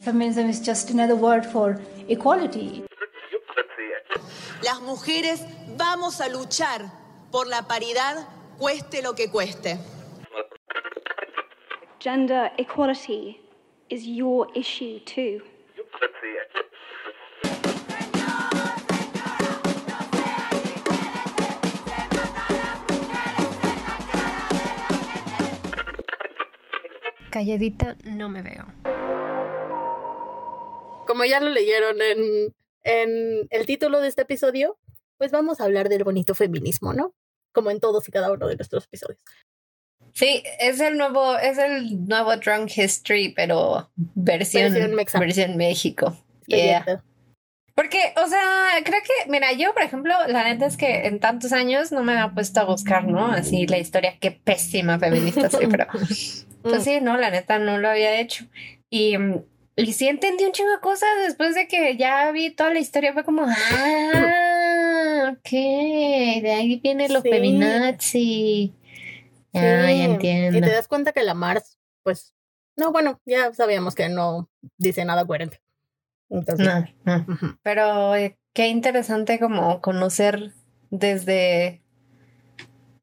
Feminism is just another word for equality. Las mujeres vamos a luchar por la paridad, cueste lo que cueste. Gender equality is your issue too. Calladita no me veo. Como ya lo leyeron en, en el título de este episodio, pues vamos a hablar del bonito feminismo, ¿no? Como en todos y cada uno de nuestros episodios. Sí, es el nuevo, es el nuevo Drunk History, pero versión, Versión versión México. Yeah. Porque, o sea, creo que, mira, yo, por ejemplo, la neta es que en tantos años no me había puesto a buscar, ¿no? Así la historia, qué pésima feminista soy, pero pues sí, no, la neta no lo había hecho. Y, y sí entendí un chingo de cosas después de que ya vi toda la historia, fue como, ah, ok, de ahí viene lo Sí. feminazi. Ya, Sí, ya entiendo. Y te das cuenta que la Mars, pues, no, bueno, ya sabíamos que no dice nada coherente. Entonces, No. Pero eh, qué interesante como conocer desde,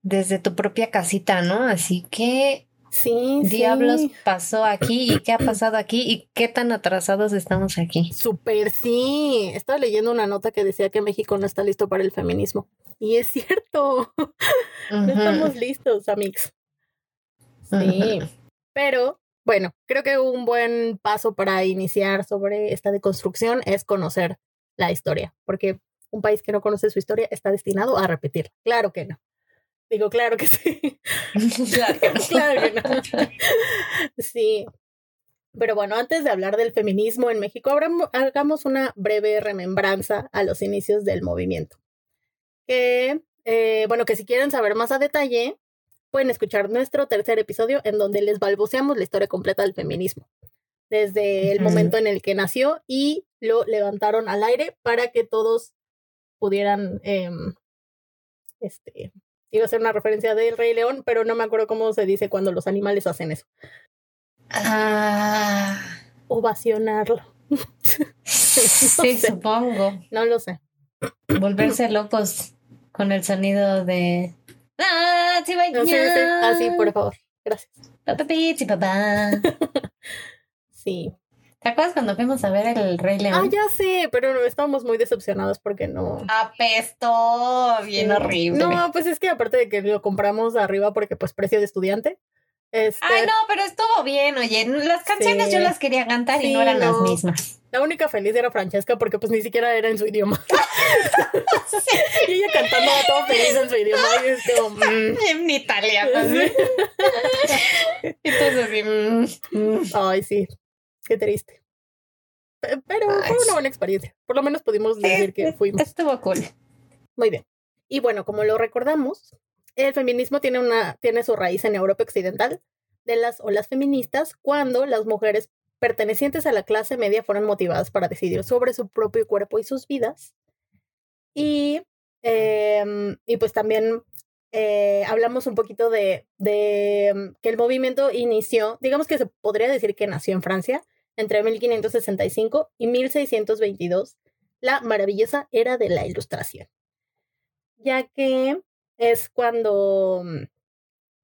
desde tu propia casita, ¿no? Así que sí, diablos sí. pasó aquí y qué ha pasado aquí y qué tan atrasados estamos aquí. Súper sí. Estaba leyendo una nota que decía que México no está listo para el feminismo. Y es cierto. No estamos listos, amigos. Sí. Pero bueno, creo que un buen paso para iniciar sobre esta deconstrucción es conocer la historia, porque un país que no conoce su historia está destinado a repetirla. Claro que no. Digo, claro que sí. Claro. Claro que no. Sí. Pero bueno, antes de hablar del feminismo en México, hagamos una breve remembranza a los inicios del movimiento. Que, eh, bueno, que si quieren saber más a detalle, pueden escuchar nuestro tercer episodio en donde les balbuceamos la historia completa del feminismo. Desde el momento en el que nació y lo levantaron al aire para que todos pudieran, em, este, iba a ser una referencia del Rey León, pero no me acuerdo cómo se dice cuando los animales hacen eso. Ah, Ovacionarlo. sí, sé. supongo. No lo sé. Volverse locos con el sonido de... Ah, sí, No sé, sí, así, por favor. Gracias. Papá, papá. Sí. ¿Te acuerdas cuando fuimos a ver el Rey León? Ah, ya sé, pero no, estábamos muy decepcionados porque no. Apestó, bien Sí. horrible. No, pues es que aparte de que lo compramos arriba porque pues precio de estudiante. Este, Ay, no, pero estuvo bien, oye. Las canciones Sí. yo las quería cantar y Sí, no eran no. las mismas. La única feliz era Francesca porque pues ni siquiera era en su idioma. y ella cantando todo feliz en su idioma. Y es como, mm, En italiano. Sí. Entonces, así, mm, mm. Ay, sí. Qué triste. Pe- Pero Ay, fue una buena experiencia. Por lo menos pudimos decir que fuimos. Estuvo cool. Muy bien. Y bueno, como lo recordamos, el feminismo tiene, una, tiene su raíz en Europa Occidental de las olas feministas cuando las mujeres pertenecientes a la clase media fueron motivadas para decidir sobre su propio cuerpo y sus vidas. Y, em, y pues también eh, hablamos un poquito de, de em, que el movimiento inició, digamos que se podría decir que nació en Francia entre 1565 y 1622, la maravillosa era de la Ilustración ya que es cuando mm,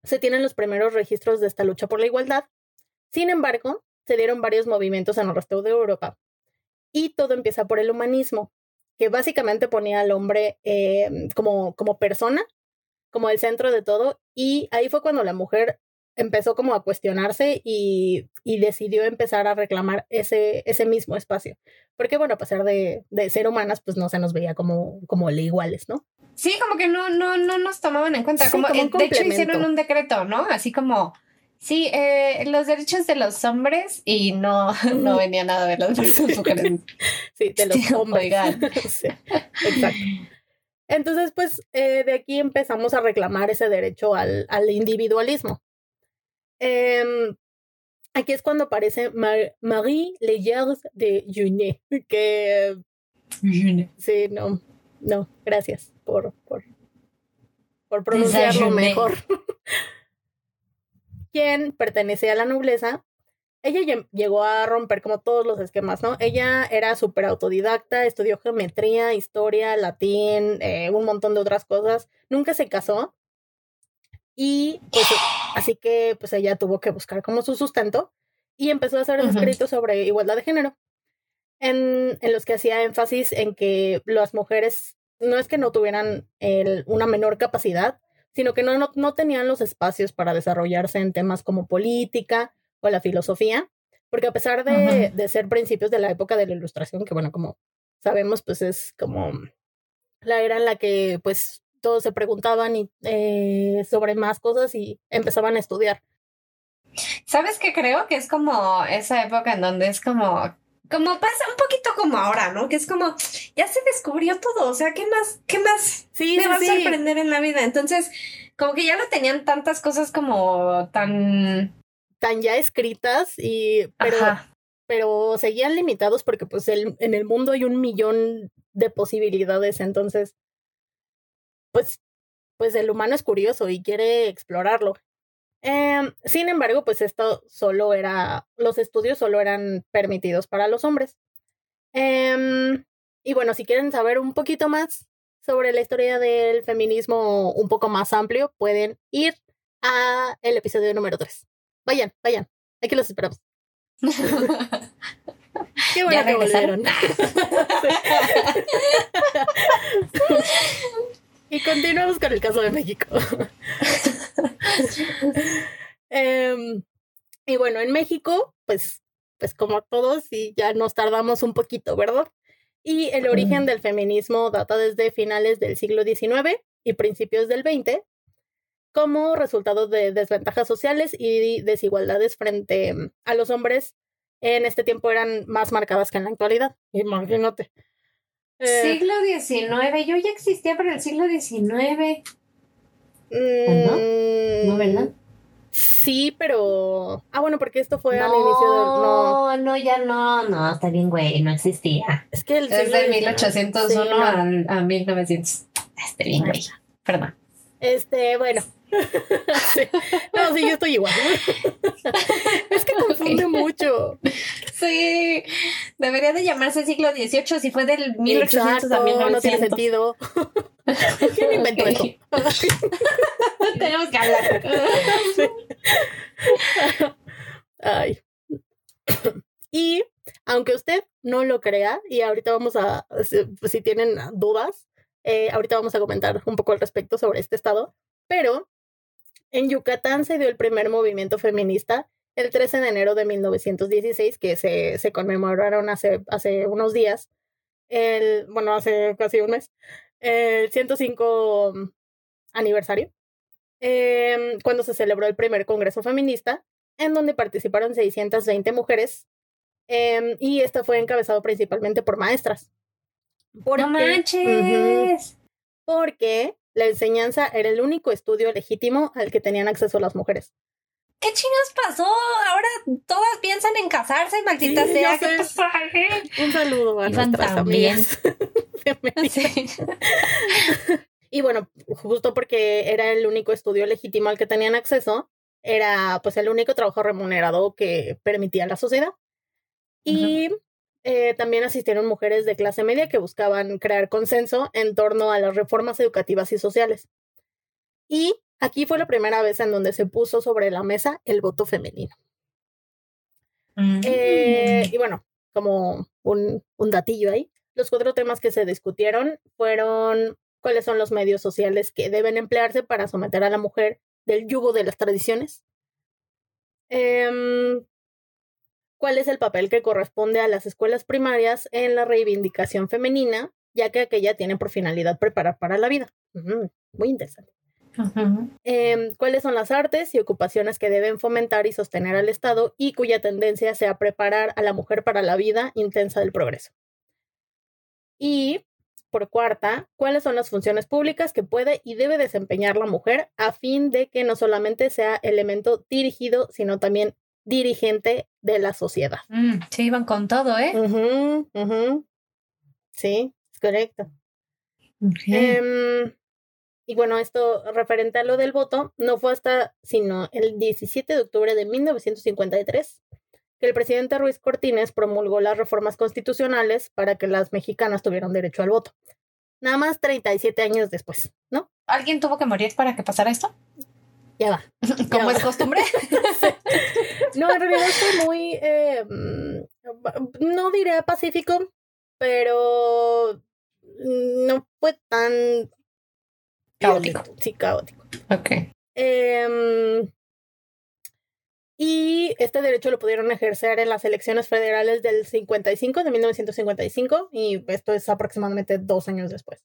se tienen los primeros registros de esta lucha por la igualdad. Sin embargo, se dieron varios movimientos en el resto de Europa y todo empieza por el humanismo, que básicamente ponía al hombre eh, como, como persona, como el centro de todo, y ahí fue cuando la mujer empezó como a cuestionarse y, y decidió empezar a reclamar ese, ese mismo espacio. Porque bueno, a pesar de, de ser humanas, pues no se nos veía como, como le iguales, ¿no? Sí, como que no, no, no nos tomaban en cuenta. Sí, como, eh, de hecho, hicieron un decreto, ¿no? Así como, sí, eh, los derechos de los hombres y no, no venía nada de los derechos de las mujeres. Sí, de los hombres. Sí, exacto. Entonces, pues de aquí empezamos a reclamar ese derecho al, al individualismo. Em, aquí es cuando aparece Mar- Marie Leyers de Junet, que sí, no, no, gracias por, por, por pronunciarlo Junet. mejor. Quien pertenecía a la nobleza ella llegó a romper como todos los esquemas, ¿no? Ella era súper autodidacta, estudió geometría, historia, latín, eh, un montón de otras cosas. Nunca se casó. Y pues así que pues ella tuvo que buscar como su sustento y empezó a hacer escritos sobre igualdad de género, en, en, los que hacía énfasis en que las mujeres no es que no tuvieran el, una menor capacidad, sino que no, no, no tenían los espacios para desarrollarse en temas como política, o la filosofía, porque a pesar de, de, ser principios de la época de la ilustración, que bueno, como sabemos, pues es como la era en la que pues todos se preguntaban y, eh, sobre más cosas y empezaban a estudiar. ¿Sabes qué creo? Que es como esa época en donde es como como pasa un poquito como ahora, ¿no? Que es como, ya se descubrió todo, o sea, ¿qué más, qué más sí, va a sorprender en la vida? Entonces, como que ya no tenían tantas cosas como tan tan ya escritas y pero, pero seguían limitados porque pues el, en el mundo hay un millón de posibilidades, entonces pues pues el humano es curioso y quiere explorarlo. Em, sin embargo, pues esto solo era, los estudios solo eran permitidos para los hombres. Em, y bueno, si quieren saber un poquito más sobre la historia del feminismo un poco más amplio, pueden ir a el episodio número 3. Vayan, vayan. Aquí los esperamos. Qué bueno que volvieron. y continuamos con el caso de México. Em, y bueno, en México, pues, pues como todos, y ya nos tardamos un poquito, ¿verdad? Y el origen del feminismo data desde finales del siglo XIX y principios del XX, como resultado de desventajas sociales y desigualdades frente mm, a los hombres en este tiempo eran más marcadas que en la actualidad. Imagínate. Eh, siglo XIX, yo ya existía para el siglo XIX. no? ¿No, verdad? Sí, pero. Ah, bueno, porque esto fue al inicio del. No, no, ya no, no, está bien, güey, no existía. Es que el Es de 1801 a, a 1900. Está bien, güey. Perdón. Este, bueno, No, sí, yo estoy igual. es que confunde mucho. Sí, debería de llamarse siglo XVIII si fue del 1800 a 1900. No tiene sentido. ¿Quién inventó esto? Tenemos que hablar. Ay. Y aunque usted no lo crea, y ahorita vamos a, si, tienen dudas, eh, ahorita vamos a comentar un poco al respecto sobre este estado, pero en Yucatán se dio el primer movimiento feminista el 13 de enero de 1916, que se, se conmemoraron hace, hace unos días, el, bueno, hace casi un mes, el 105 aniversario, em, cuando se celebró el primer Congreso Feminista, en donde participaron 620 mujeres, em, y este fue encabezado principalmente por maestras. Porque, ¡No manches! porque la enseñanza era el único estudio legítimo al que tenían acceso las mujeres. ¿Qué chingas pasó? Ahora todas piensan en casarse, maldita sea. Un saludo a nuestras amigas. y bueno, justo porque era el único estudio legítimo al que tenían acceso, era pues el único trabajo remunerado que permitía la sociedad. Y eh, también asistieron mujeres de clase media que buscaban crear consenso en torno a las reformas educativas y sociales. Y aquí fue la primera vez en donde se puso sobre la mesa el voto femenino. Eh, y bueno, como un, un datillo ahí, los cuatro temas que se discutieron fueron cuáles son los medios sociales que deben emplearse para someter a la mujer del yugo de las tradiciones, eh, cuál es el papel que corresponde a las escuelas primarias en la reivindicación femenina, ya que aquella tiene por finalidad preparar para la vida. muy interesante. Em, ¿Cuáles son las artes y ocupaciones que deben fomentar y sostener al Estado y cuya tendencia sea preparar a la mujer para la vida intensa del progreso? Y, por cuarta, ¿cuáles son las funciones públicas que puede y debe desempeñar la mujer a fin de que no solamente sea elemento dirigido, sino también dirigente de la sociedad. Mm, se iban con todo, ¿eh? Sí, es correcto. Em, y bueno, esto referente a lo del voto, no fue hasta sino el 17 de octubre de 1953 que el presidente Ruiz Cortines promulgó las reformas constitucionales para que las mexicanas tuvieran derecho al voto. Nada más 37 años después, ¿no? ¿Alguien tuvo que morir para que pasara esto? Ya va. Como es costumbre. No, en realidad fue muy, eh, mm, no diré pacífico, pero no fue tan Caótico. Sí, caótico. ok. Em, y este derecho lo pudieron ejercer en las elecciones federales del 55, de 1955, y esto es aproximadamente dos años después.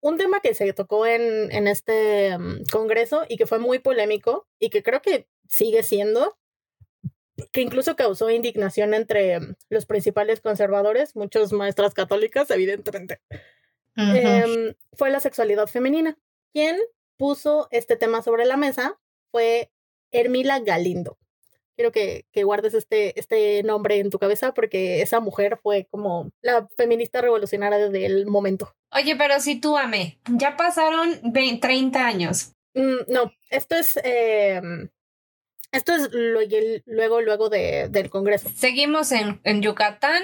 Un tema que se tocó en, en este mm, congreso y que fue muy polémico y que creo que sigue siendo, que incluso causó indignación entre los principales conservadores, muchas maestras católicas, evidentemente, Ujú. em, fue la sexualidad femenina. Quien puso este tema sobre la mesa fue Hermila Galindo. Quiero que, que guardes este, este nombre en tu cabeza porque esa mujer fue como la feminista revolucionaria del momento. Oye, pero si tú amé, ya pasaron 20 30 años. Mm, no, esto es, em, esto es luego, luego de- del Congreso. Seguimos en, en Yucatán.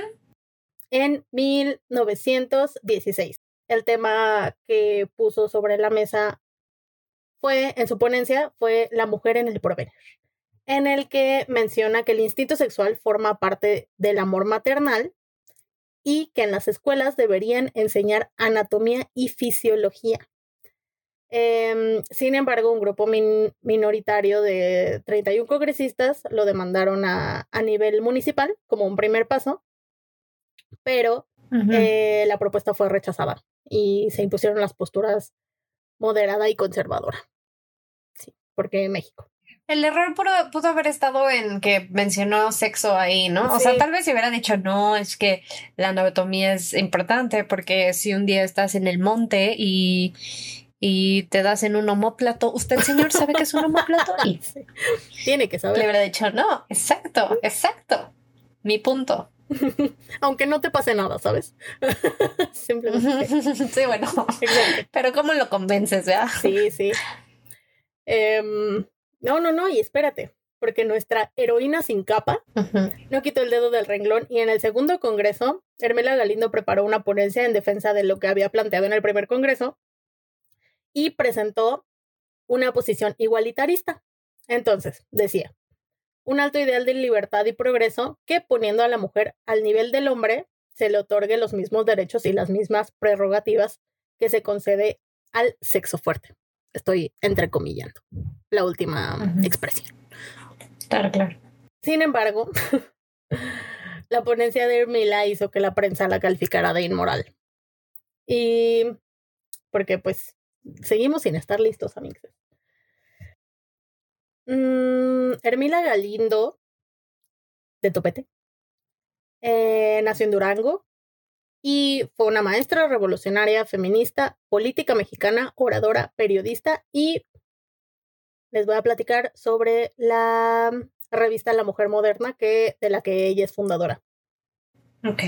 en 1916. El tema que puso sobre la mesa fue, en su ponencia, fue la mujer en el porvenir, en el que menciona que el instinto sexual forma parte del amor maternal y que en las escuelas deberían enseñar anatomía y fisiología. Em, sin embargo, un grupo min- minoritario de 31 congresistas lo demandaron a, a nivel municipal como un primer paso, pero eh, la propuesta fue rechazada y se impusieron las posturas moderada y conservadora. Sí, porque México. El error pudo, pudo haber estado en que mencionó sexo ahí, ¿no? O sea, tal vez si hubiera dicho, no, es que la anatomía es importante porque si un día estás en el monte y, y te das en un homóplato, ¿usted, señor, sabe qué es un homóplato? Y Sí. Tiene que le saber. hubiera dicho, no, exacto, exacto. Mi punto. Aunque no te pase nada, ¿sabes? Simplemente. sí, bueno. Exacto. Pero ¿cómo lo convences, ya? Sí, sí. Em, no, no, no, y espérate, porque nuestra heroína sin capa no quitó el dedo del renglón y en el segundo congreso, Hermela Galindo preparó una ponencia en defensa de lo que había planteado en el primer congreso y presentó una posición igualitarista. Entonces, decía, un alto ideal de libertad y progreso que poniendo a la mujer al nivel del hombre se le otorgue los mismos derechos y las mismas prerrogativas que se concede al sexo fuerte. Estoy entrecomillando la última expresión. Claro, claro. Sin embargo, la ponencia de Hermila hizo que la prensa la calificara de inmoral. Y porque pues seguimos sin estar listos, amigos. Mm, Hermila Galindo, de Topete, eh, nació en Durango y fue una maestra revolucionaria, feminista, política mexicana, oradora, periodista y les voy a platicar sobre la revista La Mujer Moderna, que, de la que ella es fundadora. Ok.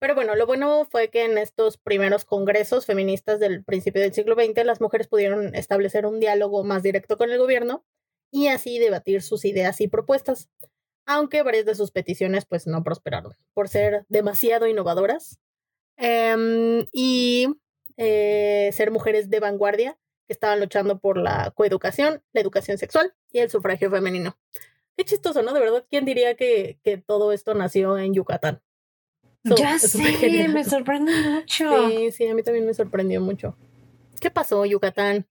Pero bueno, lo bueno fue que en estos primeros congresos feministas del principio del siglo XX, las mujeres pudieron establecer un diálogo más directo con el gobierno y así debatir sus ideas y propuestas, aunque varias de sus peticiones pues no prosperaron por ser demasiado innovadoras em, y eh, ser mujeres de vanguardia que estaban luchando por la coeducación, la educación sexual y el sufragio femenino. Qué chistoso, ¿no? De verdad, ¿quién diría que, que todo esto nació en Yucatán? So, ya sé, me sorprende mucho. Sí, sí, a mí también me sorprendió mucho. ¿Qué pasó, Yucatán?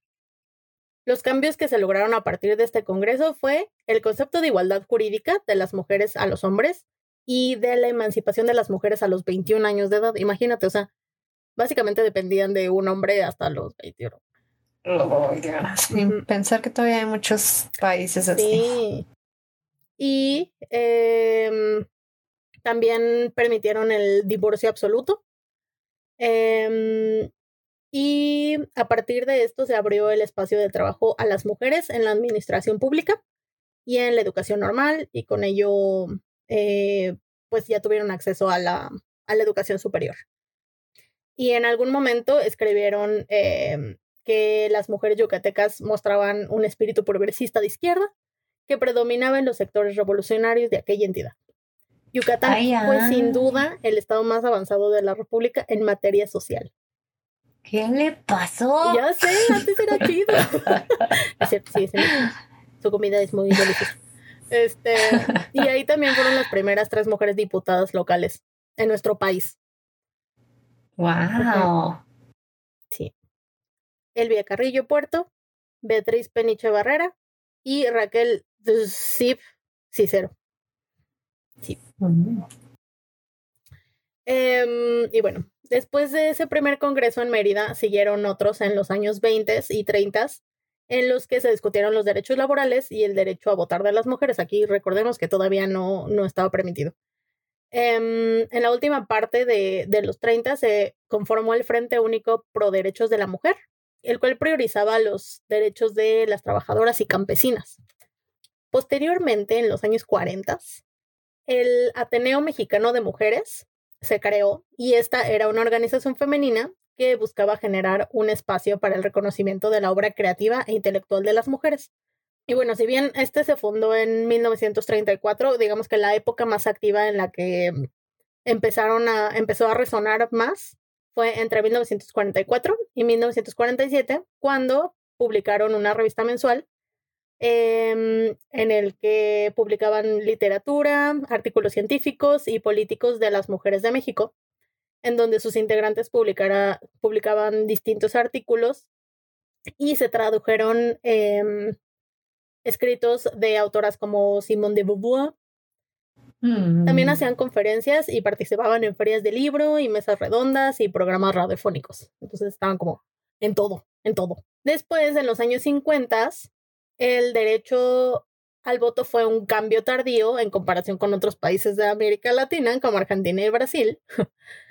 Los cambios que se lograron a partir de este Congreso fue el concepto de igualdad jurídica de las mujeres a los hombres y de la emancipación de las mujeres a los 21 años de edad. Imagínate, o sea, básicamente dependían de un hombre hasta los 21. Oh. Pensar que todavía hay muchos países así. Sí. Y em, también permitieron el divorcio absoluto. Em, y a partir de esto se abrió el espacio de trabajo a las mujeres en la administración pública y en la educación normal y con ello eh, pues ya tuvieron acceso a la, a la educación superior. Y en algún momento escribieron em, que las mujeres yucatecas mostraban un espíritu progresista de izquierda que predominaba en los sectores revolucionarios de aquella entidad. Yucatán Ay, fue sin duda el estado más avanzado de la República en materia social. ¿Qué le pasó? Ya sé, antes era chido. es cierto, sí, sí. Su comida es muy deliciosa. Este, y ahí también fueron las primeras tres mujeres diputadas locales en nuestro país. Wow. Sí. Elvia Carrillo Puerto, Beatriz Peniche Barrera y Raquel Zip Cicero. Mm. Em, y bueno, después de ese primer congreso en Mérida, siguieron otros en los años 20 y 30 en los que se discutieron los derechos laborales y el derecho a votar de las mujeres. Aquí recordemos que todavía no, no estaba permitido. Em, en la última parte de, de los 30 se conformó el Frente Único Pro Derechos de la Mujer, el cual priorizaba los derechos de las trabajadoras y campesinas. Posteriormente, en los años 40, el Ateneo Mexicano de Mujeres se creó y esta era una organización femenina que buscaba generar un espacio para el reconocimiento de la obra creativa e intelectual de las mujeres. Y bueno, si bien este se fundó en 1934, digamos que la época más activa en la que empezaron a, empezó a resonar más fue entre 1944 y 1947, cuando publicaron una revista mensual eh, en el que publicaban literatura, artículos científicos y políticos de las mujeres de México, en donde sus integrantes publicara, publicaban distintos artículos y se tradujeron eh, escritos de autoras como Simone de Beauvoir. Mm. También hacían conferencias y participaban en ferias de libro y mesas redondas y programas radiofónicos. Entonces estaban como en todo, en todo. Después, en los años 50, el derecho al voto fue un cambio tardío en comparación con otros países de América Latina, como Argentina y Brasil,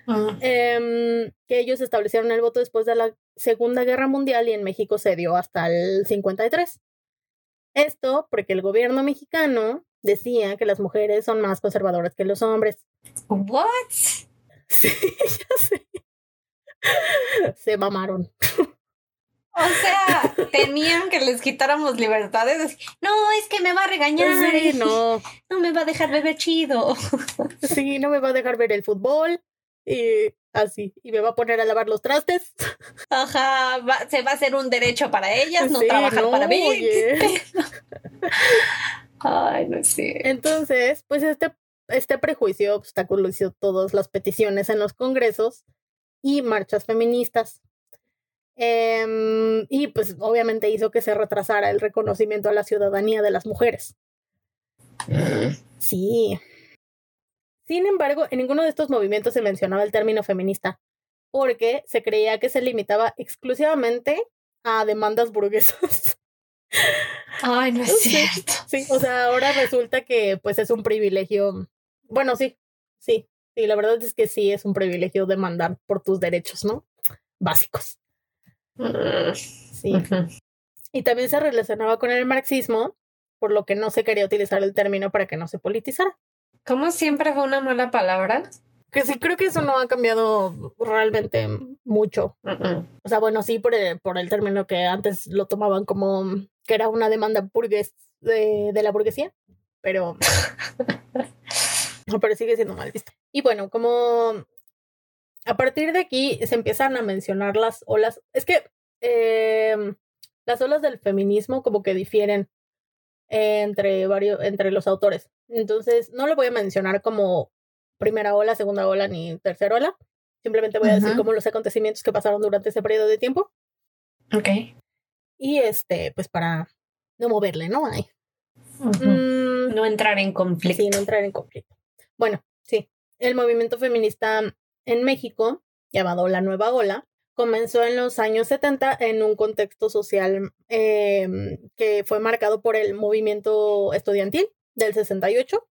Mm. em, que ellos establecieron el voto después de la Segunda Guerra Mundial y en México se dio hasta el 53. Esto porque el gobierno mexicano decía que las mujeres son más conservadoras que los hombres. What? Sí, ya sé. Se mamaron. O sea, tenían que les quitáramos libertades. No, es que me va a regañar. Sí, no. No me va a dejar beber chido. Sí, no me va a dejar ver el fútbol. Y así. Y me va a poner a lavar los trastes. Ajá, va- se va a hacer un derecho para ellas, no Sí, trabajar no, para mí. oye. Ay, no sé. Entonces, pues este, este prejuicio obstaculizó todas las peticiones en los congresos y marchas feministas. Em, y pues obviamente hizo que se retrasara el reconocimiento a la ciudadanía de las mujeres. Sí. Sin embargo, en ninguno de estos movimientos se mencionaba el término feminista, porque se creía que se limitaba exclusivamente a demandas burguesas. Ay, no es Sí. cierto. Sí, o sea, ahora resulta que pues es un privilegio. Bueno, sí, sí, sí, la verdad es que sí es un privilegio demandar por tus derechos, ¿no? Básicos. Sí. Ujú. Y también se relacionaba con el marxismo, por lo que no se quería utilizar el término para que no se politizara. ¿Cómo siempre fue una mala palabra? Que sí, creo que eso no ha cambiado realmente mucho. O sea, bueno, sí por el, por el término que antes lo tomaban como que era una demanda burgués de, de la burguesía, pero, pero sigue siendo mal visto. Y bueno, como a partir de aquí se empiezan a mencionar las olas, es que eh, las olas del feminismo como que difieren entre varios, entre los autores. Entonces, no lo voy a mencionar como primera ola, segunda ola ni tercera ola. Simplemente voy a decir como los acontecimientos que pasaron durante ese periodo de tiempo. Ok. Y este, pues para no moverle, ¿no? Mm, No entrar en conflicto. sí, no entrar en conflicto. Bueno, sí. El movimiento feminista en México, llamado La Nueva Ola, comenzó en los años 70 en un contexto social eh, que fue marcado por el movimiento estudiantil del 68.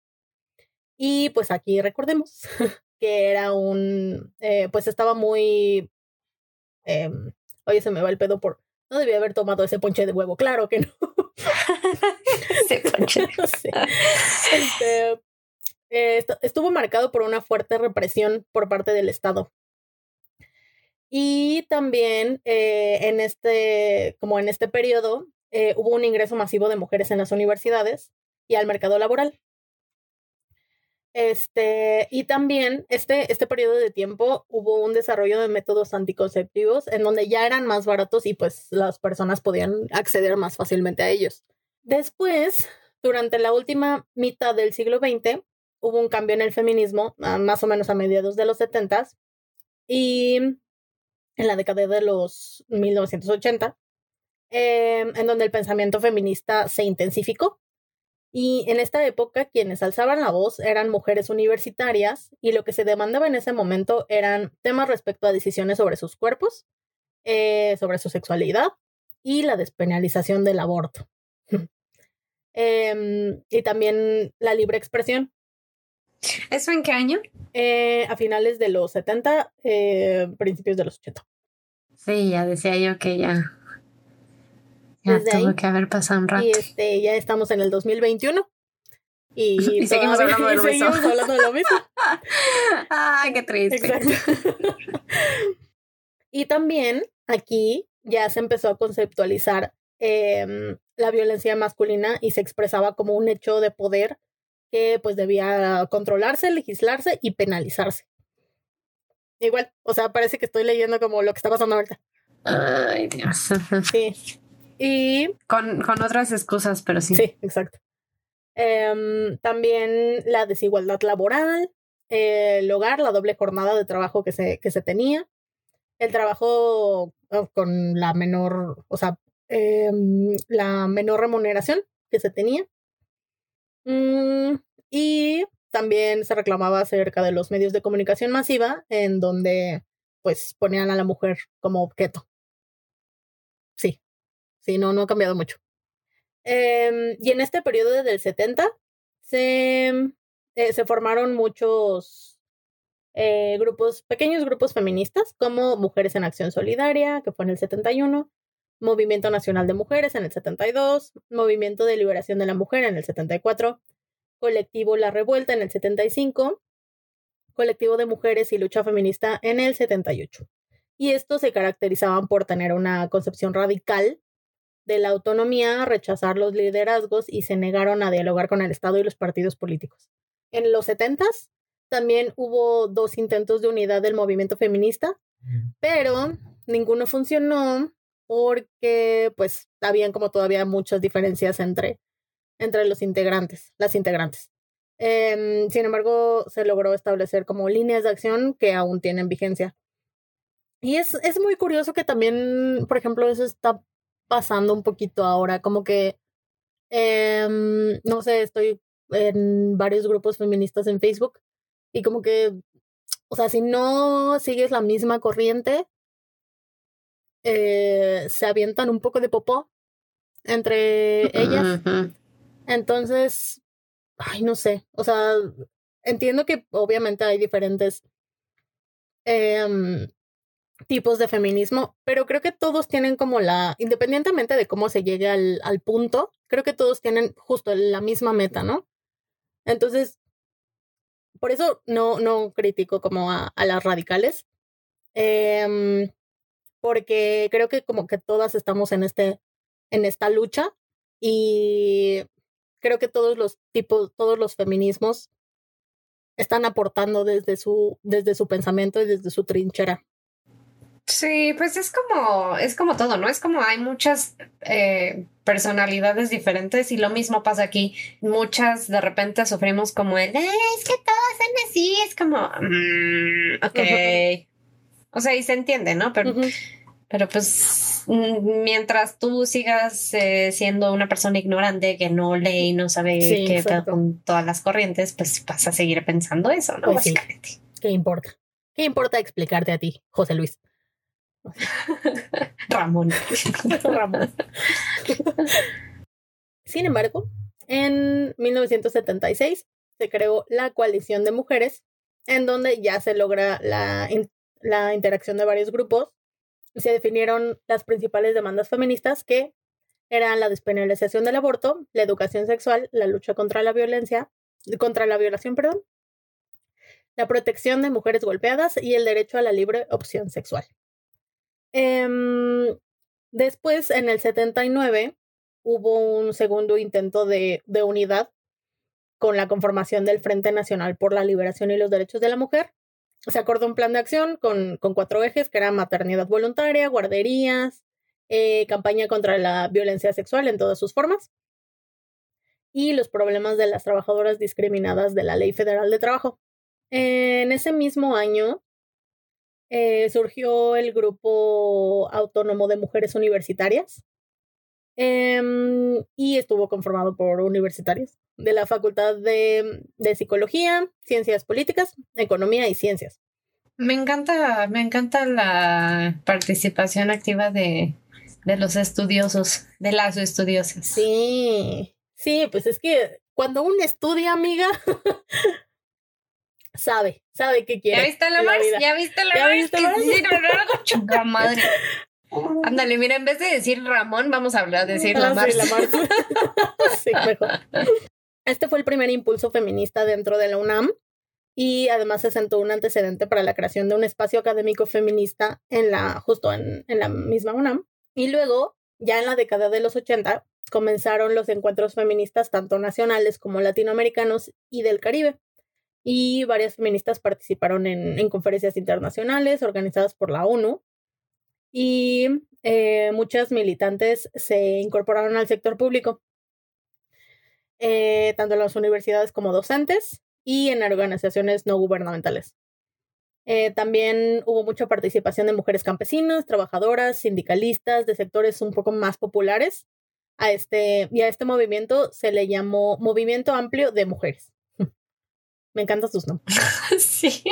Y pues aquí recordemos que era un, eh, pues estaba muy, eh, oye, se me va el pedo por, no debía haber tomado ese ponche de huevo, claro que no. Se ponche. Sé. Este, eh, estu- estuvo marcado por una fuerte represión por parte del Estado. Y también eh, en este, como en este periodo, eh, hubo un ingreso masivo de mujeres en las universidades y al mercado laboral. Este, y también este, este periodo de tiempo hubo un desarrollo de métodos anticonceptivos en donde ya eran más baratos y pues las personas podían acceder más fácilmente a ellos. Después, durante la última mitad del siglo XX, hubo un cambio en el feminismo, más o menos a mediados de los 70 y en la década de los 1980, em, en donde el pensamiento feminista se intensificó y en esta época quienes alzaban la voz eran mujeres universitarias y lo que se demandaba en ese momento eran temas respecto a decisiones sobre sus cuerpos, eh, sobre su sexualidad y la despenalización del aborto. Em, y también la libre expresión. ¿Eso en qué año? Eh, a finales de los 70, eh, principios de los 80. Sí, ya decía yo que ya ya tuvo que haber pasado un rato. Y este, ya estamos en el 2021. Y, y seguimos, hablando de, lo mismo. seguimos hablando de lo mismo. Ay, qué triste. Exacto. y también aquí ya se empezó a conceptualizar eh, la violencia masculina y se expresaba como un hecho de poder que pues debía controlarse, legislarse y penalizarse. Igual, o sea, parece que estoy leyendo como lo que está pasando ahorita. Ay, Dios. Sí. Y. Con, con otras excusas, pero sí. Sí, exacto. Em, también la desigualdad laboral, el hogar, la doble jornada de trabajo que se, que se tenía, el trabajo oh, con la menor, o sea, em, la menor remuneración que se tenía. Mm, y también se reclamaba acerca de los medios de comunicación masiva, en donde pues ponían a la mujer como objeto. Sí, Sí, no, no ha cambiado mucho. Em, y en este periodo del 70 se, eh, se formaron muchos eh, grupos, pequeños grupos feministas, como Mujeres en Acción Solidaria, que fue en el 71, Movimiento Nacional de Mujeres en el 72, Movimiento de Liberación de la Mujer en el 74, Colectivo La Revuelta en el 75, Colectivo de Mujeres y Lucha Feminista en el 78. Y estos se caracterizaban por tener una concepción radical de la autonomía, rechazar los liderazgos y se negaron a dialogar con el Estado y los partidos políticos. En los setentas también hubo dos intentos de unidad del movimiento feminista, pero ninguno funcionó porque pues habían como todavía muchas diferencias entre, entre los integrantes, las integrantes. Em, sin embargo, se logró establecer como líneas de acción que aún tienen vigencia. Y es, es muy curioso que también, por ejemplo, eso está pasando un poquito ahora, como que, em, no sé, estoy en varios grupos feministas en Facebook y como que, o sea, si no sigues la misma corriente, eh, se avientan un poco de popó entre ellas. Entonces, ay, no sé, o sea, entiendo que obviamente hay diferentes eh, tipos de feminismo, pero creo que todos tienen como la, independientemente de cómo se llegue al, al punto, creo que todos tienen justo la misma meta, ¿no? Entonces, por eso no, no critico como a, a las radicales, eh, porque creo que como que todas estamos en, este, en esta lucha y creo que todos los tipos, todos los feminismos están aportando desde su, desde su pensamiento y desde su trinchera. Sí, pues es como, es como todo, ¿no? Es como hay muchas eh, personalidades diferentes y lo mismo pasa aquí. Muchas de repente sufrimos como el, es que todas son así, es como, mm, ok. O sea, y se entiende, ¿no? Pero, pero pues mm, mientras tú sigas eh, siendo una persona ignorante que no lee y no sabe qué con todas las corrientes, pues vas a seguir pensando eso, ¿no? Pues Básicamente. ¿Qué importa? ¿Qué importa explicarte a ti, José Luis? Ramón. Ramón. Sin embargo, en 1976 se creó la coalición de mujeres, en donde ya se logra la, la interacción de varios grupos. Se definieron las principales demandas feministas que eran la despenalización del aborto, la educación sexual, la lucha contra la violencia, contra la violación, perdón, la protección de mujeres golpeadas y el derecho a la libre opción sexual. Em, después, en el 79, hubo un segundo intento de, de unidad con la conformación del Frente Nacional por la Liberación y los Derechos de la Mujer. Se acordó un plan de acción con, con cuatro ejes, que eran maternidad voluntaria, guarderías, eh, campaña contra la violencia sexual en todas sus formas y los problemas de las trabajadoras discriminadas de la Ley Federal de Trabajo. En ese mismo año eh, surgió el Grupo Autónomo de Mujeres Universitarias em, y estuvo conformado por universitarios de la Facultad de, de, Psicología, Ciencias Políticas, Economía y Ciencias. Me encanta, me encanta la participación activa de, de los estudiosos, de las estudiosas. Sí, sí, pues es que cuando uno estudia, amiga, sabe, sabe qué quiere. ¿Ya viste la, Mars? ¿Ya viste la ¿Ya Viste la sí, no, madre. Ándale, mira, en vez de decir Ramón, vamos a hablar de decir la Mars. Sí, mejor. Este fue el primer impulso feminista dentro de la UNAM y además se sentó un antecedente para la creación de un espacio académico feminista en la, justo en, en la misma UNAM. Y luego, ya en la década de los 80, comenzaron los encuentros feministas tanto nacionales como latinoamericanos y del Caribe. Y varias feministas participaron en, conferencias internacionales organizadas por la ONU. Y eh, muchas militantes se incorporaron al sector público, eh, tanto en las universidades como docentes y en organizaciones no gubernamentales. Eh, también hubo mucha participación de mujeres campesinas, trabajadoras, sindicalistas, de sectores un poco más populares. A este, y a este movimiento se le llamó Movimiento Amplio de Mujeres. Me encantan sus nombres. sí.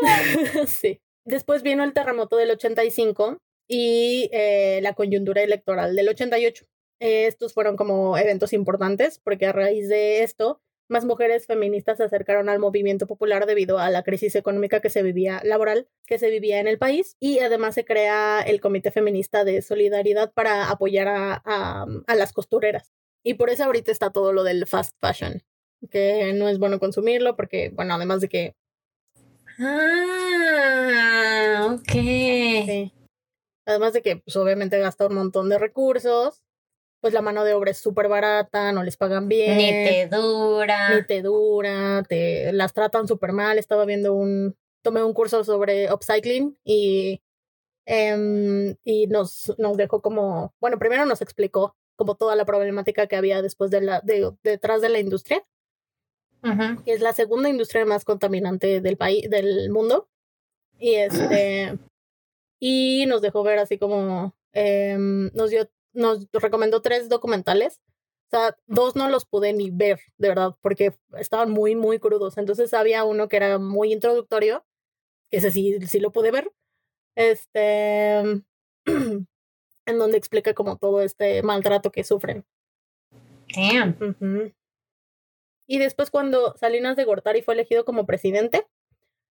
sí. Después vino el terremoto del 85 y eh, la coyuntura electoral del 88. Estos fueron como eventos importantes porque a raíz de esto, más mujeres feministas se acercaron al movimiento popular debido a la crisis económica que se vivía, laboral, que se vivía en el país. Y además se crea el Comité Feminista de Solidaridad para apoyar a, a las costureras. Y por eso ahorita está todo lo del fast fashion que no es bueno consumirlo porque, bueno, además de que... Ah, ok. Sí. Además de que, pues obviamente gasta un montón de recursos, pues la mano de obra es súper barata, no les pagan bien. Ni te dura. Ni te dura, te las tratan súper mal. Estaba viendo un, tomé un curso sobre upcycling y, eh, y nos, nos dejó como, bueno, primero nos explicó como toda la problemática que había después de la, de, detrás de la industria que es la segunda industria más contaminante del país, del mundo. Y este y nos dejó ver así como em, nos dio, nos recomendó tres documentales. O sea, dos no los pude ni ver, de verdad, porque estaban muy, muy crudos. Entonces había uno que era muy introductorio, que ese sí, sí lo pude ver. Este, en donde explica como todo este maltrato que sufren. Damn. Y después cuando Salinas de Gortari fue elegido como presidente,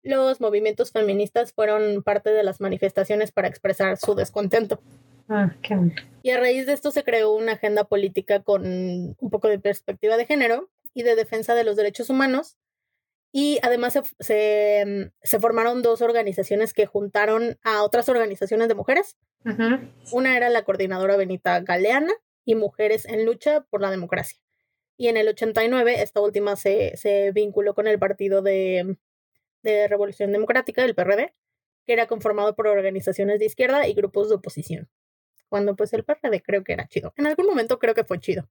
los movimientos feministas fueron parte de las manifestaciones para expresar su descontento. Ah, qué Y a raíz de esto se creó una agenda política con un poco de perspectiva de género y de defensa de los derechos humanos. Y además se, se, formaron dos organizaciones que juntaron a otras organizaciones de mujeres. Una era la coordinadora Benita Galeana y Mujeres en Lucha por la Democracia y en el 89 esta última se, se vinculó con el Partido de, de Revolución Democrática, el PRD, que era conformado por organizaciones de izquierda y grupos de oposición. Cuando pues el PRD creo que era chido. En algún momento creo que fue chido.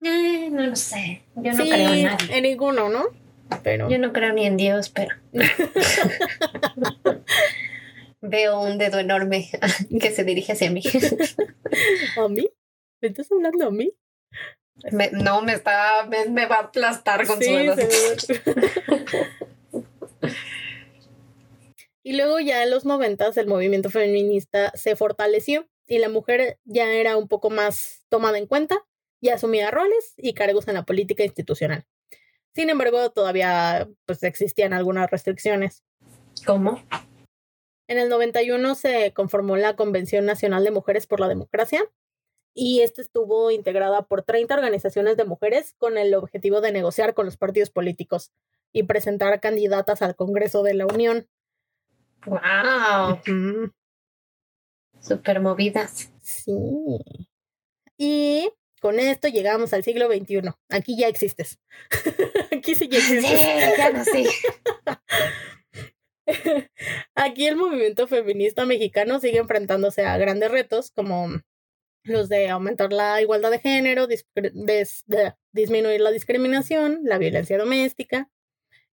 Eh, no lo sé. Yo no creo en nadie. En ninguno, ¿no? Pero... Yo no creo ni en Dios, pero. Veo un dedo enorme que se dirige hacia mí. ¿A mí? ¿Me estás hablando a mí? no, me está, me, va a aplastar con su dedo. y luego ya en los noventas el movimiento feminista se fortaleció y la mujer ya era un poco más tomada en cuenta y asumía roles y cargos en la política institucional. Sin embargo, todavía pues existían algunas restricciones. ¿Cómo? En el 91 se conformó la Convención Nacional de Mujeres por la Democracia, y esta estuvo integrada por 30 organizaciones de mujeres con el objetivo de negociar con los partidos políticos y presentar candidatas al Congreso de la Unión. ¡Wow! Super movidas. Sí. Y con esto llegamos al siglo XXI. Aquí ya existes. Aquí sí ya existes. Sí, ya no sé. Aquí el movimiento feminista mexicano sigue enfrentándose a grandes retos como los de aumentar la igualdad de género, disminuir la discriminación, la violencia doméstica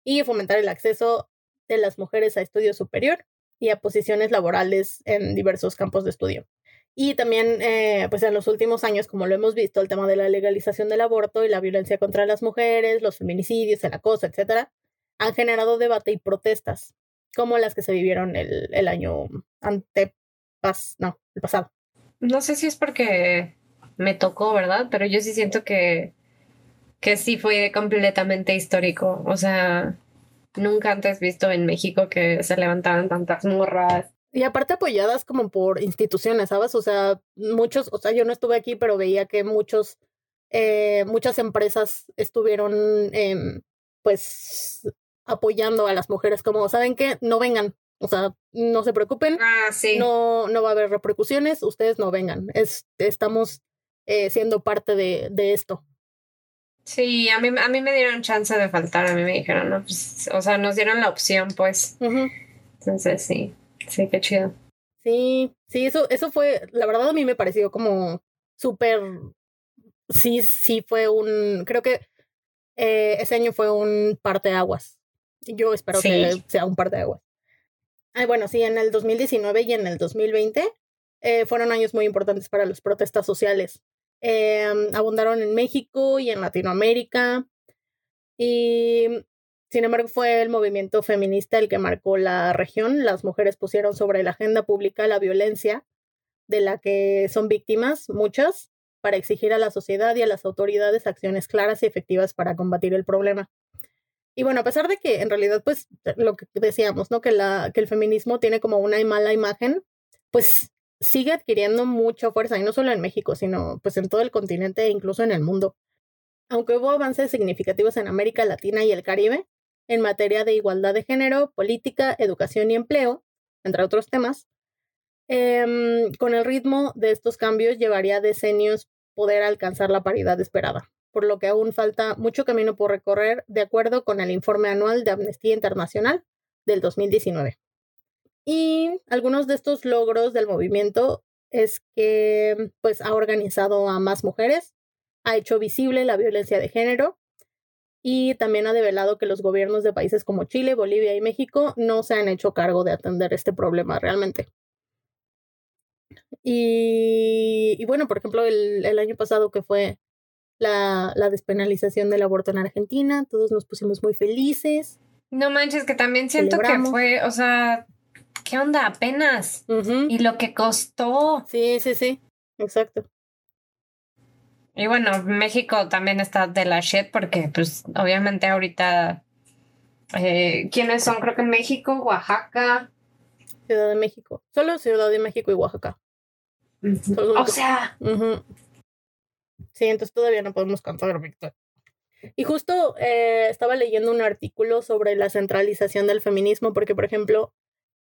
y fomentar el acceso de las mujeres a estudio superior y a posiciones laborales en diversos campos de estudio. Y también, eh, pues en los últimos años, como lo hemos visto, el tema de la legalización del aborto y la violencia contra las mujeres, los feminicidios, el acoso, etcétera, han generado debate y protestas, como las que se vivieron el, el año antepas, no, el pasado. No sé si es porque me tocó, ¿verdad? Pero yo sí siento que, que sí fue completamente histórico. O sea, nunca antes visto en México que se levantaran tantas morras. Y aparte apoyadas como por instituciones, ¿sabes? O sea, muchos, o sea, yo no estuve aquí, pero veía que muchos, eh, muchas empresas estuvieron, eh, pues, apoyando a las mujeres, como, ¿saben qué? No vengan, o sea, no se preocupen, Ah, sí. no, no va a haber repercusiones, ustedes no vengan, es, estamos eh, siendo parte de, de esto. Sí, a mí, a mí me dieron chance de faltar, a mí me dijeron, no, pues, o sea, nos dieron la opción, pues. Entonces, sí, sí, qué chido. Sí, sí, eso, eso fue, la verdad a mí me pareció como súper, sí, sí fue un, creo que eh, ese año fue un parteaguas. Yo espero que sea un parteaguas. Ay, bueno, sí, en el 2019 y en el 2020 eh, fueron años muy importantes para las protestas sociales. Eh, abundaron en México y en Latinoamérica. Y sin embargo, fue el movimiento feminista el que marcó la región. Las mujeres pusieron sobre la agenda pública la violencia de la que son víctimas, muchas, para exigir a la sociedad y a las autoridades acciones claras y efectivas para combatir el problema. Y bueno, a pesar de que en realidad, pues, lo que decíamos, ¿no? Que, la, que el feminismo tiene como una mala imagen, pues sigue adquiriendo mucha fuerza, y no solo en México, sino pues en todo el continente e incluso en el mundo. Aunque hubo avances significativos en América Latina y el Caribe en materia de igualdad de género, política, educación y empleo, entre otros temas, em, con el ritmo de estos cambios llevaría decenios poder alcanzar la paridad esperada, por lo que aún falta mucho camino por recorrer de acuerdo con el informe anual de Amnistía Internacional del 2019. Y algunos de estos logros del movimiento es que pues ha organizado a más mujeres, ha hecho visible la violencia de género y también ha develado que los gobiernos de países como Chile, Bolivia y México no se han hecho cargo de atender este problema realmente. Y, y bueno, por ejemplo, el, el, año pasado que fue la, la despenalización del aborto en Argentina, todos nos pusimos muy felices. No manches, que también siento Celebramos. que fue, o sea, ¿qué onda? Apenas. Y lo que costó. Sí, sí, sí, exacto. Y bueno, México también está de la shit porque, pues, obviamente ahorita, eh, ¿quiénes son? Creo que México, Oaxaca. Ciudad de México. Solo Ciudad de México y Oaxaca. O sea. Sí, entonces todavía no podemos cantar, Víctor. Y justo eh, estaba leyendo un artículo sobre la centralización del feminismo, porque, por ejemplo,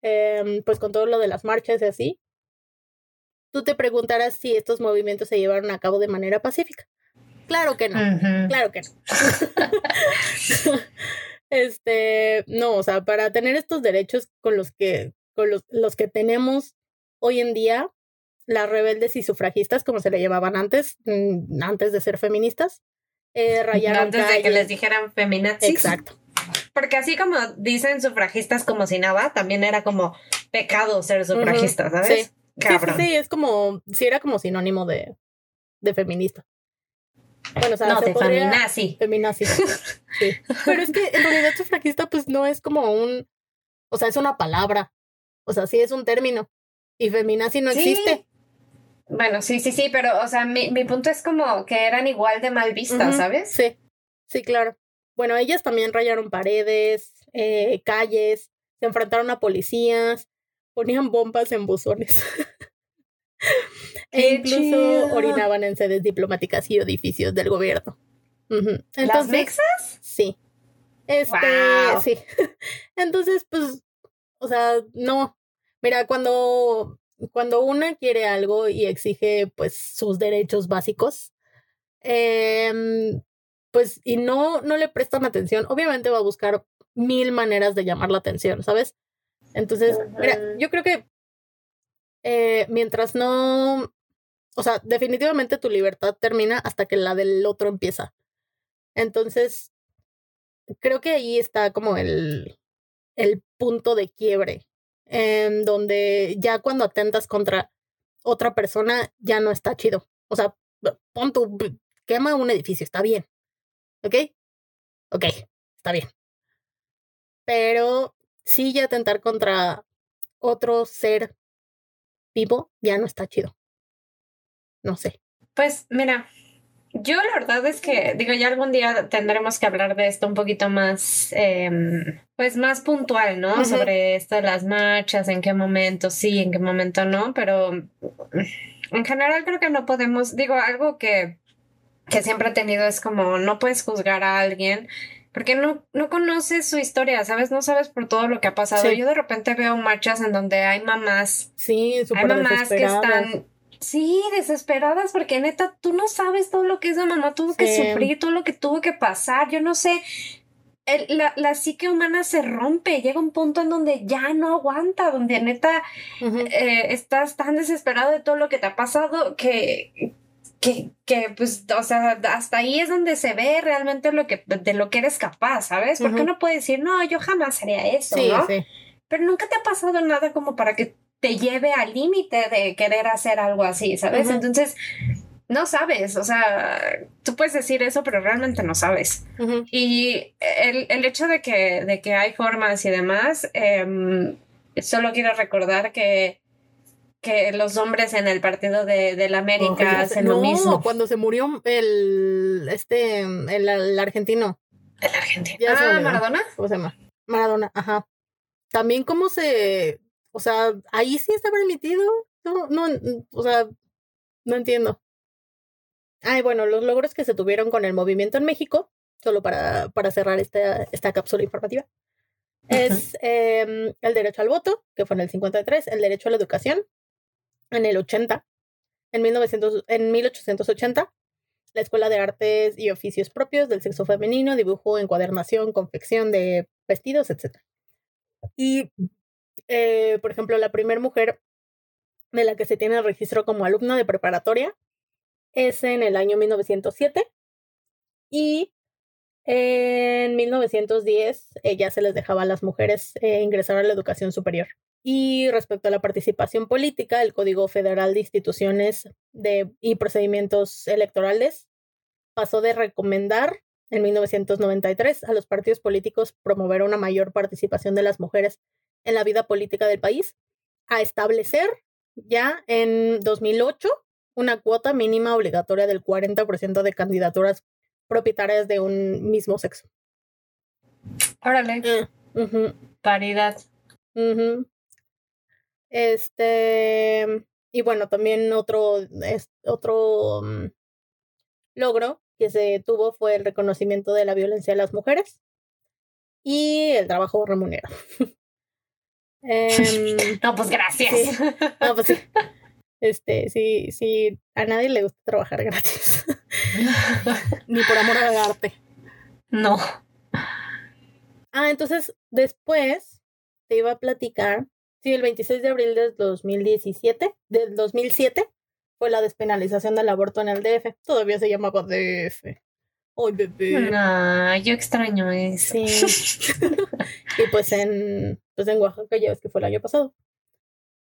em, pues con todo lo de las marchas y así, tú te preguntarás si estos movimientos se llevaron a cabo de manera pacífica. Claro que no. Claro que no. este, no, o sea, para tener estos derechos con los que, con los, los que tenemos hoy en día, las rebeldes y sufragistas, como se le llamaban antes, mm, antes de ser feministas, eh, rayaron antes de que les dijeran feminazis. Exacto. Porque así como dicen sufragistas como si nada, también era como pecado ser sufragista, ¿sabes? Sí. Cabrón. sí, sí, es como, sí era como sinónimo de, de feminista. Bueno, o sea, no, se de podría- feminazi. Feminazi. Sí. Pero es que en realidad sufragista, pues no es como un. O sea, es una palabra. O sea, sí es un término. Y feminazi no Sí. existe. Bueno, sí, sí, sí, pero, o sea, mi, mi punto es como que eran igual de mal vistas, ¿sabes? Sí, sí, claro. Bueno, ellas también rayaron paredes, eh, calles, se enfrentaron a policías, ponían bombas en buzones. e ¡Qué incluso chido! orinaban en sedes diplomáticas y edificios del gobierno. Ujú. ¿Las Entonces, mexas? Sí. Este, Guau. sí. Entonces, pues, o sea, no. Mira, cuando, cuando una quiere algo y exige, pues, sus derechos básicos, em, pues, y no, no le prestan atención, obviamente va a buscar mil maneras de llamar la atención, ¿sabes? Entonces, mira, yo creo que eh, mientras no, o sea, definitivamente tu libertad termina hasta que la del otro empieza. Entonces, creo que ahí está como el, el punto de quiebre, en donde ya cuando atentas contra otra persona ya no está chido. O sea, pon tu, quema un edificio, está bien. ¿Ok? Ok, está bien. Pero sí ya atentar contra otro ser vivo ya no está chido. No sé. Pues mira, yo la verdad es que, digo, ya algún día tendremos que hablar de esto un poquito más, em, pues más puntual, ¿no? Sobre esto de las marchas, en qué momento sí, en qué momento no, pero en general creo que no podemos, digo, algo que, que siempre he tenido es como no puedes juzgar a alguien porque no, no conoces su historia, ¿sabes? No sabes por todo lo que ha pasado. Yo de repente veo marchas en donde hay mamás. Sí, Hay mamás que están, sí, desesperadas, porque neta, tú no sabes todo lo que esa mamá tuvo que sufrir, todo lo que tuvo que pasar. Yo no sé. la, la, psique humana se rompe, llega un punto en donde ya no aguanta, donde neta eh, estás tan desesperado de todo lo que te ha pasado que, que, que, pues, o sea, hasta ahí es donde se ve realmente lo que, de lo que eres capaz, ¿sabes? Porque no puedes decir, no, yo jamás haría eso, ¿no? Pero nunca te ha pasado nada como para que te lleve al límite de querer hacer algo así, ¿sabes? Entonces, no sabes, o sea, tú puedes decir eso, pero realmente no sabes. Y el, el, hecho de que, de que hay formas y demás, eh, solo quiero recordar que que los hombres en el partido de, de la América hacen lo mismo. cuando se murió el este el, argentino. El argentino. ah, Maradona. ¿Cómo se llama? Maradona, ajá. También cómo se, o sea, ahí sí está permitido. No, no, o sea, no entiendo. Ay, bueno, los logros que se tuvieron con el movimiento en México, solo para, para cerrar esta, esta cápsula informativa, es em, el derecho al voto, que fue en el 53, el derecho a la educación, en el 80, en, 1900, en 1880, la Escuela de Artes y Oficios Propios del Sexo Femenino, dibujo, encuadernación, confección de vestidos, etc. Y, eh, por ejemplo, la primera mujer de la que se tiene el registro como alumna de preparatoria es en el año 1907 y en 1910 ya se les dejaba a las mujeres eh, ingresar a la educación superior. Y respecto a la participación política, el Código Federal de Instituciones y Procedimientos Electorales pasó de recomendar en 1993 a los partidos políticos promover una mayor participación de las mujeres en la vida política del país a establecer ya en 2008 una cuota mínima obligatoria del 40% de candidaturas propietarias de un mismo sexo. Órale. Eh, Paridad. Este, y bueno, también otro, otro mm, logro que se tuvo fue el reconocimiento de la violencia de las mujeres y el trabajo remunerado. Em, no, pues gracias. No, pues sí. Este, sí, sí, a nadie le gusta trabajar gratis. Ni por amor al arte. No. Ah, entonces después te iba a platicar Sí, el 26 de abril del 2017, del 2007, fue la despenalización del aborto en el DF. Todavía se llamaba DF. Ay, bebé. Ah, yo extraño eso. Sí. y pues en, pues en Oaxaca ya ves que fue el año pasado.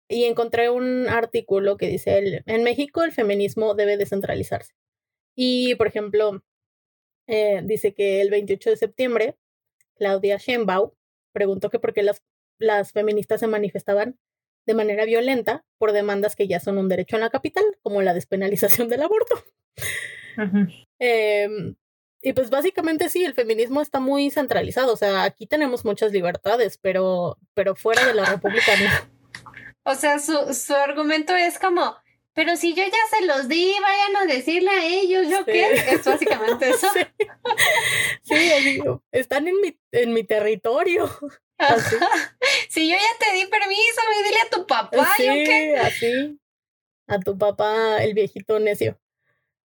Y encontré un artículo que dice, el, en México el feminismo debe descentralizarse. Y, por ejemplo, eh, dice que el 28 de septiembre, Claudia Sheinbaum preguntó que por qué las las feministas se manifestaban de manera violenta por demandas que ya son un derecho en la capital, como la despenalización del aborto. Em, y pues básicamente sí, el feminismo está muy centralizado. O sea, aquí tenemos muchas libertades, pero, pero fuera de la República no. O sea, su, su argumento es como, pero si yo ya se los di, vayan a decirle a ellos, ¿yo qué? Es básicamente eso. Sí, están en mi, en mi territorio. Si yo ya te di permiso, dile a tu papá, sí, Así, a tu papá, el viejito necio.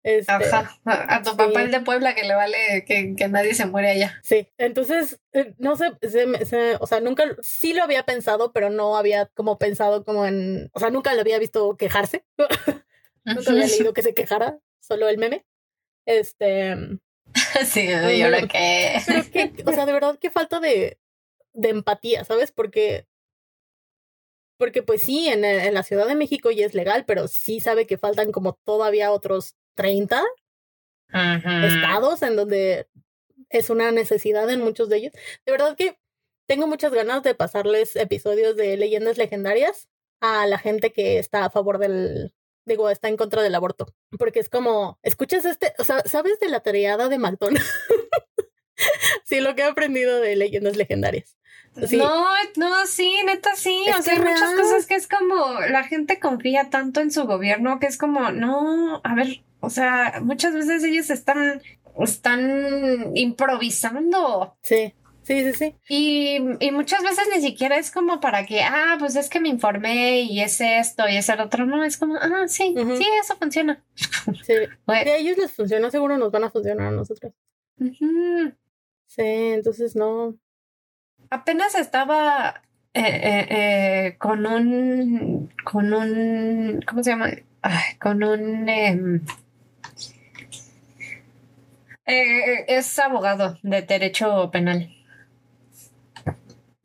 Este, Ajá. A, a tu papá el de Puebla que le vale que, que nadie se muere allá. Sí, entonces, eh, no sé, se se- o sea, nunca, sí lo había pensado, pero no había como pensado como en, o sea, nunca lo había visto quejarse, nunca había leído que se quejara, solo el meme. Este, sí, yo lo que. pero que, o sea, de verdad qué falta de, de empatía, ¿sabes? Porque, porque pues sí, en, en la Ciudad de México ya es legal, pero sí sabe que faltan como todavía otros 30 Ujú. estados en donde es una necesidad en muchos de ellos. De verdad que tengo muchas ganas de pasarles episodios de leyendas legendarias a la gente que está a favor del, digo, está en contra del aborto. Porque es como, escuchas este, o sea, ¿sabes de la triada de McDonald's? sí, lo que he aprendido de leyendas legendarias. Sí. No, no, sí, neta sí. Es o sea, hay muchas cosas que es como la gente confía tanto en su gobierno que es como, no, a ver, o sea, muchas veces ellos están, están improvisando. Sí, sí, sí, sí. Y, y muchas veces ni siquiera es como para que, ah, pues es que me informé y es esto y es el otro. No, es como, ah, sí, sí, eso funciona. Sí. Si a ellos les funciona, seguro nos van a funcionar a nosotros. ujú. Sí, entonces no. Apenas estaba eh, eh, eh, con un, con un, ¿cómo se llama? Con un, em, es abogado de derecho penal.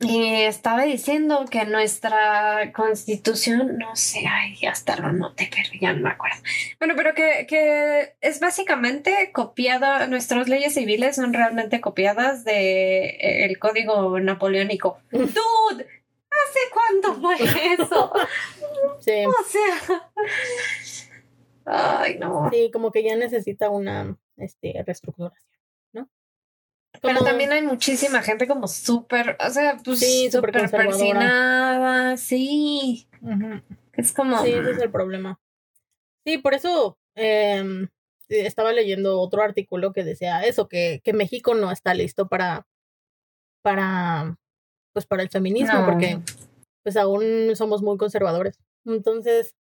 Y estaba diciendo que nuestra constitución, no sé, ay, hasta lo noté, pero ya no me acuerdo. Bueno, pero que, que es básicamente copiada, nuestras leyes civiles son realmente copiadas de eh, el código napoleónico. Dude, ¿hace cuánto fue eso? Sí, O sea, ay, no. sí, como que ya necesita una este, reestructuración. Pero también hay muchísima gente como súper, o sea, pues Sí, súper persinada, sí. Es como, Sí, ese es el problema. Sí, por eso em, estaba leyendo otro artículo que decía eso, que, que México no está listo para, para, pues para el feminismo, No. porque pues aún somos muy conservadores. Entonces,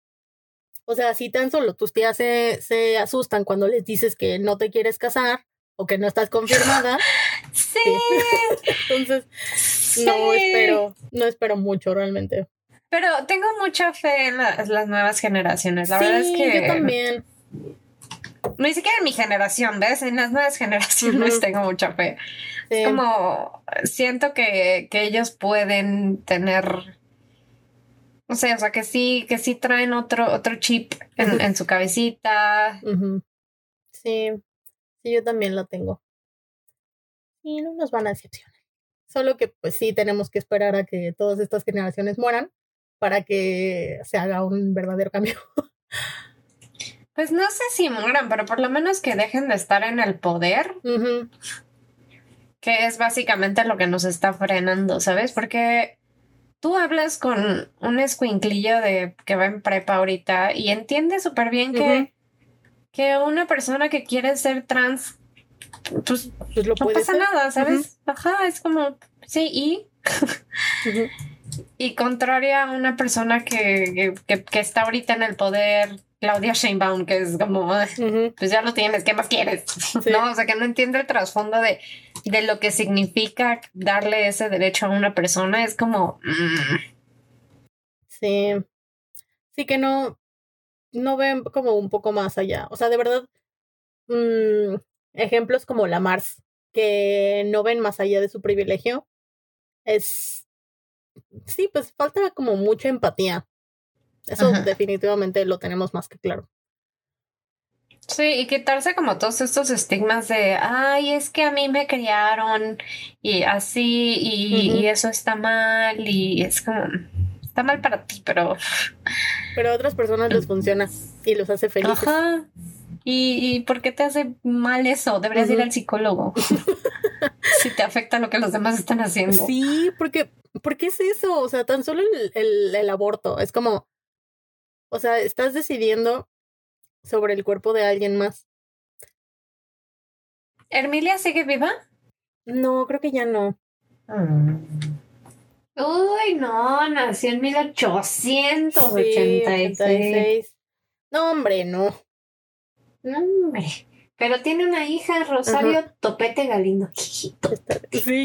o sea, si tan solo tus tías se, se asustan cuando les dices que no te quieres casar o que no estás confirmada, sí, entonces no espero, no espero mucho realmente. Pero tengo mucha fe en la- las nuevas generaciones. La verdad es Sí, que yo también. ni siquiera en mi generación, ¿ves? En las nuevas generaciones Ujú. tengo mucha fe. Es como siento que, que ellos pueden tener, no sé, o sea, que sí, que sí traen otro, otro chip en, su cabecita. Sí, sí, yo también lo tengo. Y no nos van a decepcionar. Solo que pues sí tenemos que esperar a que todas estas generaciones mueran para que se haga un verdadero cambio. Pues no sé si mueran, pero por lo menos que dejen de estar en el poder, que es básicamente lo que nos está frenando, ¿sabes? Porque tú hablas con un escuinclillo de que va en prepa ahorita y entiende súper bien que una persona que quiere ser trans, pues Pues lo no pasa ser. nada, ¿sabes? Ajá, es como, sí, y, y contraria a una persona que, que, que- que está ahorita en el poder, Claudia Sheinbaum, que es como, "Ay, Ujú. pues ya lo tienes, ¿qué más quieres? No, o sea, que no entiende el trasfondo de, de lo que significa darle ese derecho a una persona, es como, mm, Sí. Sí que no, no ven como un poco más allá. O sea, de verdad, mm, ejemplos como la Mars, que no ven más allá de su privilegio, es, sí, pues falta como mucha empatía. Eso Ajá. definitivamente lo tenemos más que claro. sí, y quitarse como todos estos estigmas de, ay, es que a mí me criaron y así, y, eso está mal, y es como, está mal para ti, pero... Pero a otras personas les funciona y los hace felices. Ajá. ¿Y, y por qué te hace mal eso? Deberías ir al psicólogo. si te afecta lo que los demás están haciendo. Sí, porque, ¿por qué es eso? O sea, tan solo el, el, el aborto. Es como, o sea, estás decidiendo sobre el cuerpo de alguien más. ¿Hermilia sigue viva? No, creo que ya no. Uy, no, nació en 1886. Sí, 86. No, hombre, no. No, hombre. Pero tiene una hija, Rosario Topete Galindo. Sí,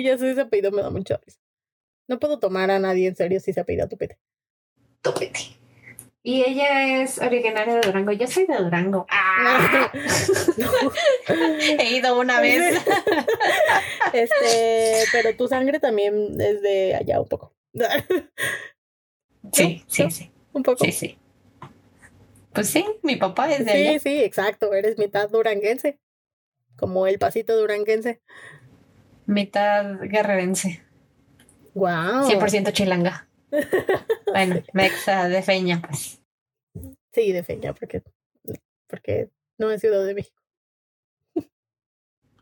ya sé, ese apellido me da mucha risa. No puedo tomar a nadie en serio si se apellida Topete. Topete. Y ella es originaria de Durango. Yo soy de Durango. ¡Ah! He ido una vez. Este, pero tu sangre también es de allá un poco. Sí, sí, sí. un poco. Sí, sí. Pues sí, mi papá es de Sí, allá. sí, exacto. Eres mitad duranguense. Como el pasito duranguense. Mitad guerrerense. Wow. 100% chilanga. Bueno, mexa de feña, pues. Sí, de feña, porque, porque no es Ciudad de México.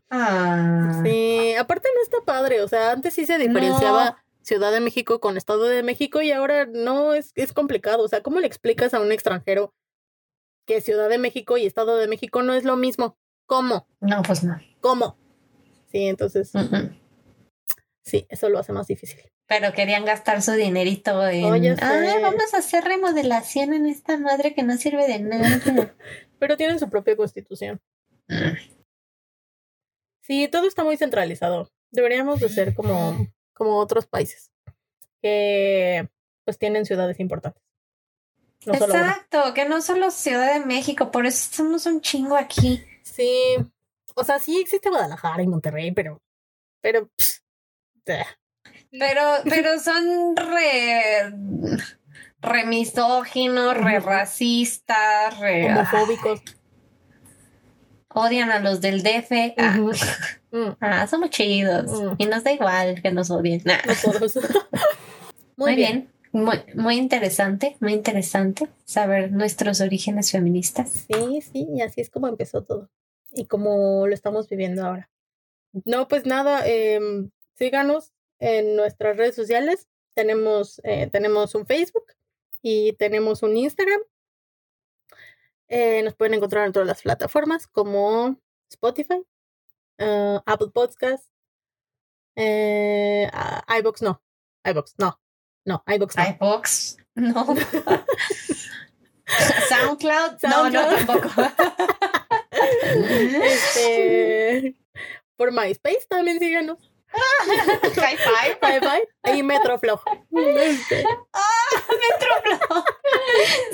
Ah. Sí, aparte no está padre. O sea, antes sí se diferenciaba Ciudad de México con Estado de México y ahora no es, es complicado. O sea, ¿cómo le explicas a un extranjero que Ciudad de México y Estado de México no es lo mismo? ¿Cómo? No, pues no. ¿Cómo? Sí, entonces, sí, eso lo hace más difícil. Pero querían gastar su dinerito en. Oh, vamos a hacer remodelación en esta madre que no sirve de nada. Pero tienen su propia constitución. Mm. Sí, todo está muy centralizado. Deberíamos de ser como, como otros países que pues tienen ciudades importantes. No solo una. Exacto, que no solo Ciudad de México, por eso somos un chingo aquí. Sí, o sea, sí existe Guadalajara y Monterrey, pero, pero, pss, eh, Pero, pero son re, re misóginos, re racistas, re homofóbicos. odian a los del DF. Ah. Mm, ah, somos chidos. Mm. Y nos da igual que nos odien. Nah. no todos. Muy, bien. Muy, muy interesante, muy interesante saber nuestros orígenes feministas. Sí, sí, y así es como empezó todo. Y como lo estamos viviendo ahora. No, pues nada, em, síganos en nuestras redes sociales. Tenemos, eh, tenemos un Facebook y tenemos un Instagram. Eh, nos pueden encontrar en todas las plataformas como Spotify, eh, Apple Podcast, eh, ah, iVoox no, iVoox no, no, iVoox no. iBox, no. SoundCloud, no, no SoundCloud. tampoco. Este, por MySpace también síganos. High five. Bye bye. Ahí Metroflow. Este, Metroplo.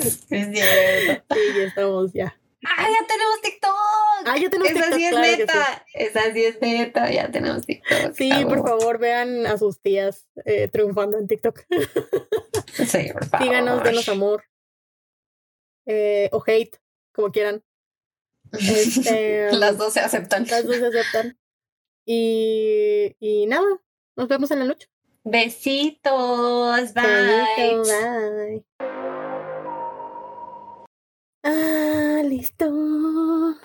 Es cierto. Sí, ya estamos ya. ¡Ah, ya tenemos TikTok! Ah, ya tenemos Esa TikTok, sí es claro que sí. neta. Esa sí es neta. Ya tenemos TikTok. Sí, Ah, por favor, vean a sus tías eh, triunfando en TikTok. Sí, por favor. Síganos, denos amor. Eh, o hate, como quieran. Este, Las dos se aceptan. las dos se aceptan. Y, y nada, nos vemos en la noche. Besitos. Bye. Bye. Ah, listo.